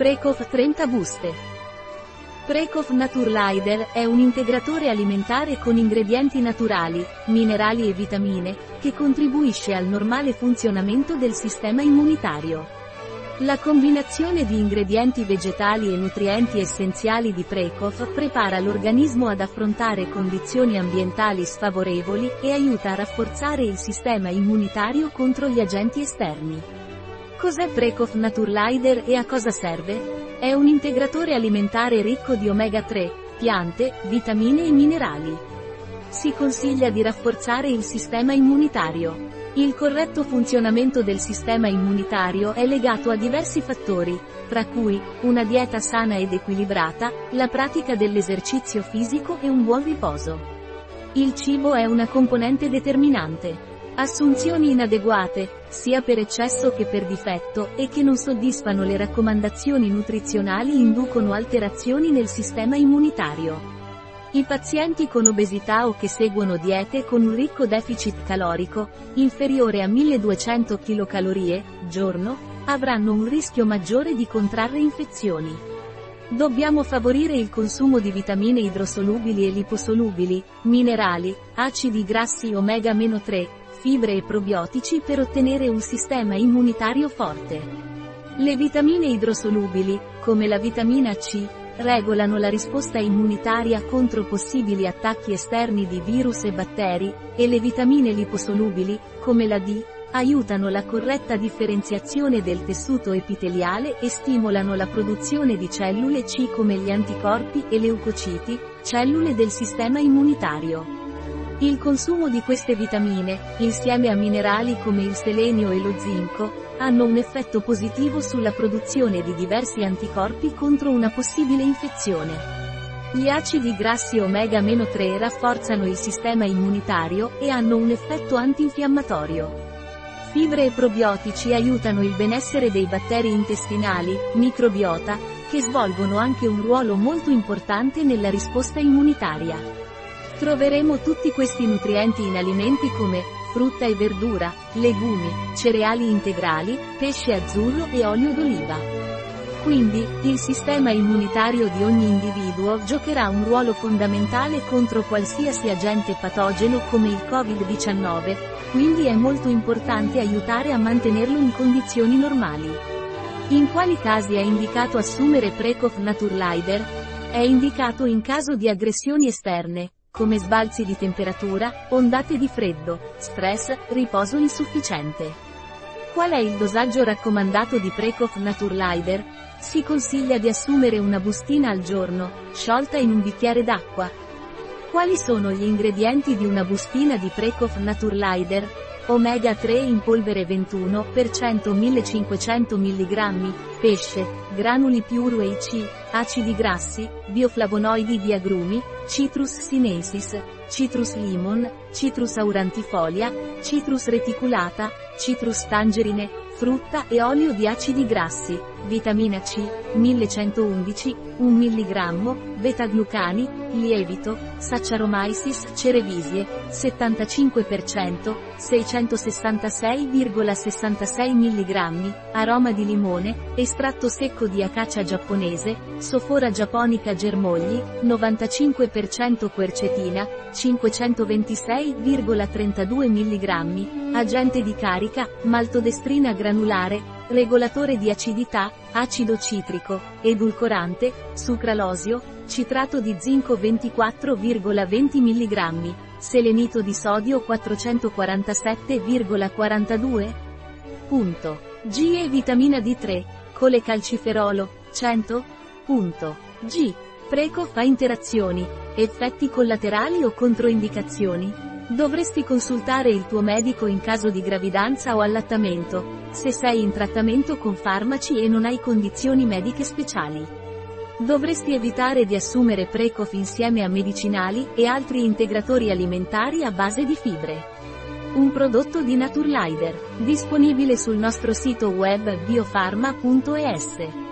Precov 30 buste. Precov Naturlider è un integratore alimentare con ingredienti naturali, minerali e vitamine, che contribuisce al normale funzionamento del sistema immunitario. La combinazione di ingredienti vegetali e nutrienti essenziali di Precov prepara l'organismo ad affrontare condizioni ambientali sfavorevoli e aiuta a rafforzare il sistema immunitario contro gli agenti esterni. Cos'è Precov Naturlider e a cosa serve? È un integratore alimentare ricco di omega 3, piante, vitamine e minerali. Si consiglia di rafforzare il sistema immunitario. Il corretto funzionamento del sistema immunitario è legato a diversi fattori, tra cui, una dieta sana ed equilibrata, la pratica dell'esercizio fisico e un buon riposo. Il cibo è una componente determinante. Assunzioni inadeguate, sia per eccesso che per difetto, e che non soddisfano le raccomandazioni nutrizionali inducono alterazioni nel sistema immunitario. I pazienti con obesità o che seguono diete con un ricco deficit calorico, inferiore a 1200 kcal, giorno, avranno un rischio maggiore di contrarre infezioni. Dobbiamo favorire il consumo di vitamine idrosolubili e liposolubili, minerali, acidi grassi omega-3, fibre e probiotici per ottenere un sistema immunitario forte. Le vitamine idrosolubili, come la vitamina C, regolano la risposta immunitaria contro possibili attacchi esterni di virus e batteri, e le vitamine liposolubili, come la D, aiutano la corretta differenziazione del tessuto epiteliale e stimolano la produzione di cellule C come gli anticorpi e leucociti, cellule del sistema immunitario. Il consumo di queste vitamine, insieme a minerali come il selenio e lo zinco, hanno un effetto positivo sulla produzione di diversi anticorpi contro una possibile infezione. Gli acidi grassi omega-3 rafforzano il sistema immunitario e hanno un effetto antinfiammatorio. Fibre e probiotici aiutano il benessere dei batteri intestinali, microbiota, che svolgono anche un ruolo molto importante nella risposta immunitaria. Troveremo tutti questi nutrienti in alimenti come frutta e verdura, legumi, cereali integrali, pesce azzurro e olio d'oliva. Quindi, il sistema immunitario di ogni individuo giocherà un ruolo fondamentale contro qualsiasi agente patogeno come il Covid-19, quindi è molto importante aiutare a mantenerlo in condizioni normali. In quali casi è indicato assumere Precov Naturlider? È indicato in caso di aggressioni esterne, come sbalzi di temperatura, ondate di freddo, stress, riposo insufficiente. Qual è il dosaggio raccomandato di Precov Naturlider? Si consiglia di assumere una bustina al giorno, sciolta in un bicchiere d'acqua. Quali sono gli ingredienti di una bustina di Precov Naturlider? Omega 3 in polvere 21 per 100 1500 mg, pesce, granuli piuru C, acidi grassi, bioflavonoidi di agrumi, Citrus sinensis, Citrus limon, Citrus aurantifolia, Citrus reticulata, Citrus tangerine, frutta e olio di acidi grassi, vitamina C, 1111, 1 mg, beta-glucani, lievito, Saccharomyces cerevisiae, 75%, 666,66 mg, aroma di limone, estratto secco di acacia giapponese, Sophora japonica germogli, 95% quercetina, 526,32 mg, agente di carica, maltodestrina granulare, regolatore di acidità, acido citrico, edulcorante, sucralosio, citrato di zinco 24,20 mg, selenito di sodio 447,42. Punto. G e vitamina D3, colecalciferolo, 100. Punto. G. Preco fa interazioni, effetti collaterali o controindicazioni? Dovresti consultare il tuo medico in caso di gravidanza o allattamento, se sei in trattamento con farmaci e non hai condizioni mediche speciali. Dovresti evitare di assumere Precof insieme a medicinali e altri integratori alimentari a base di fibre. Un prodotto di Naturlider, disponibile sul nostro sito web biofarma.es.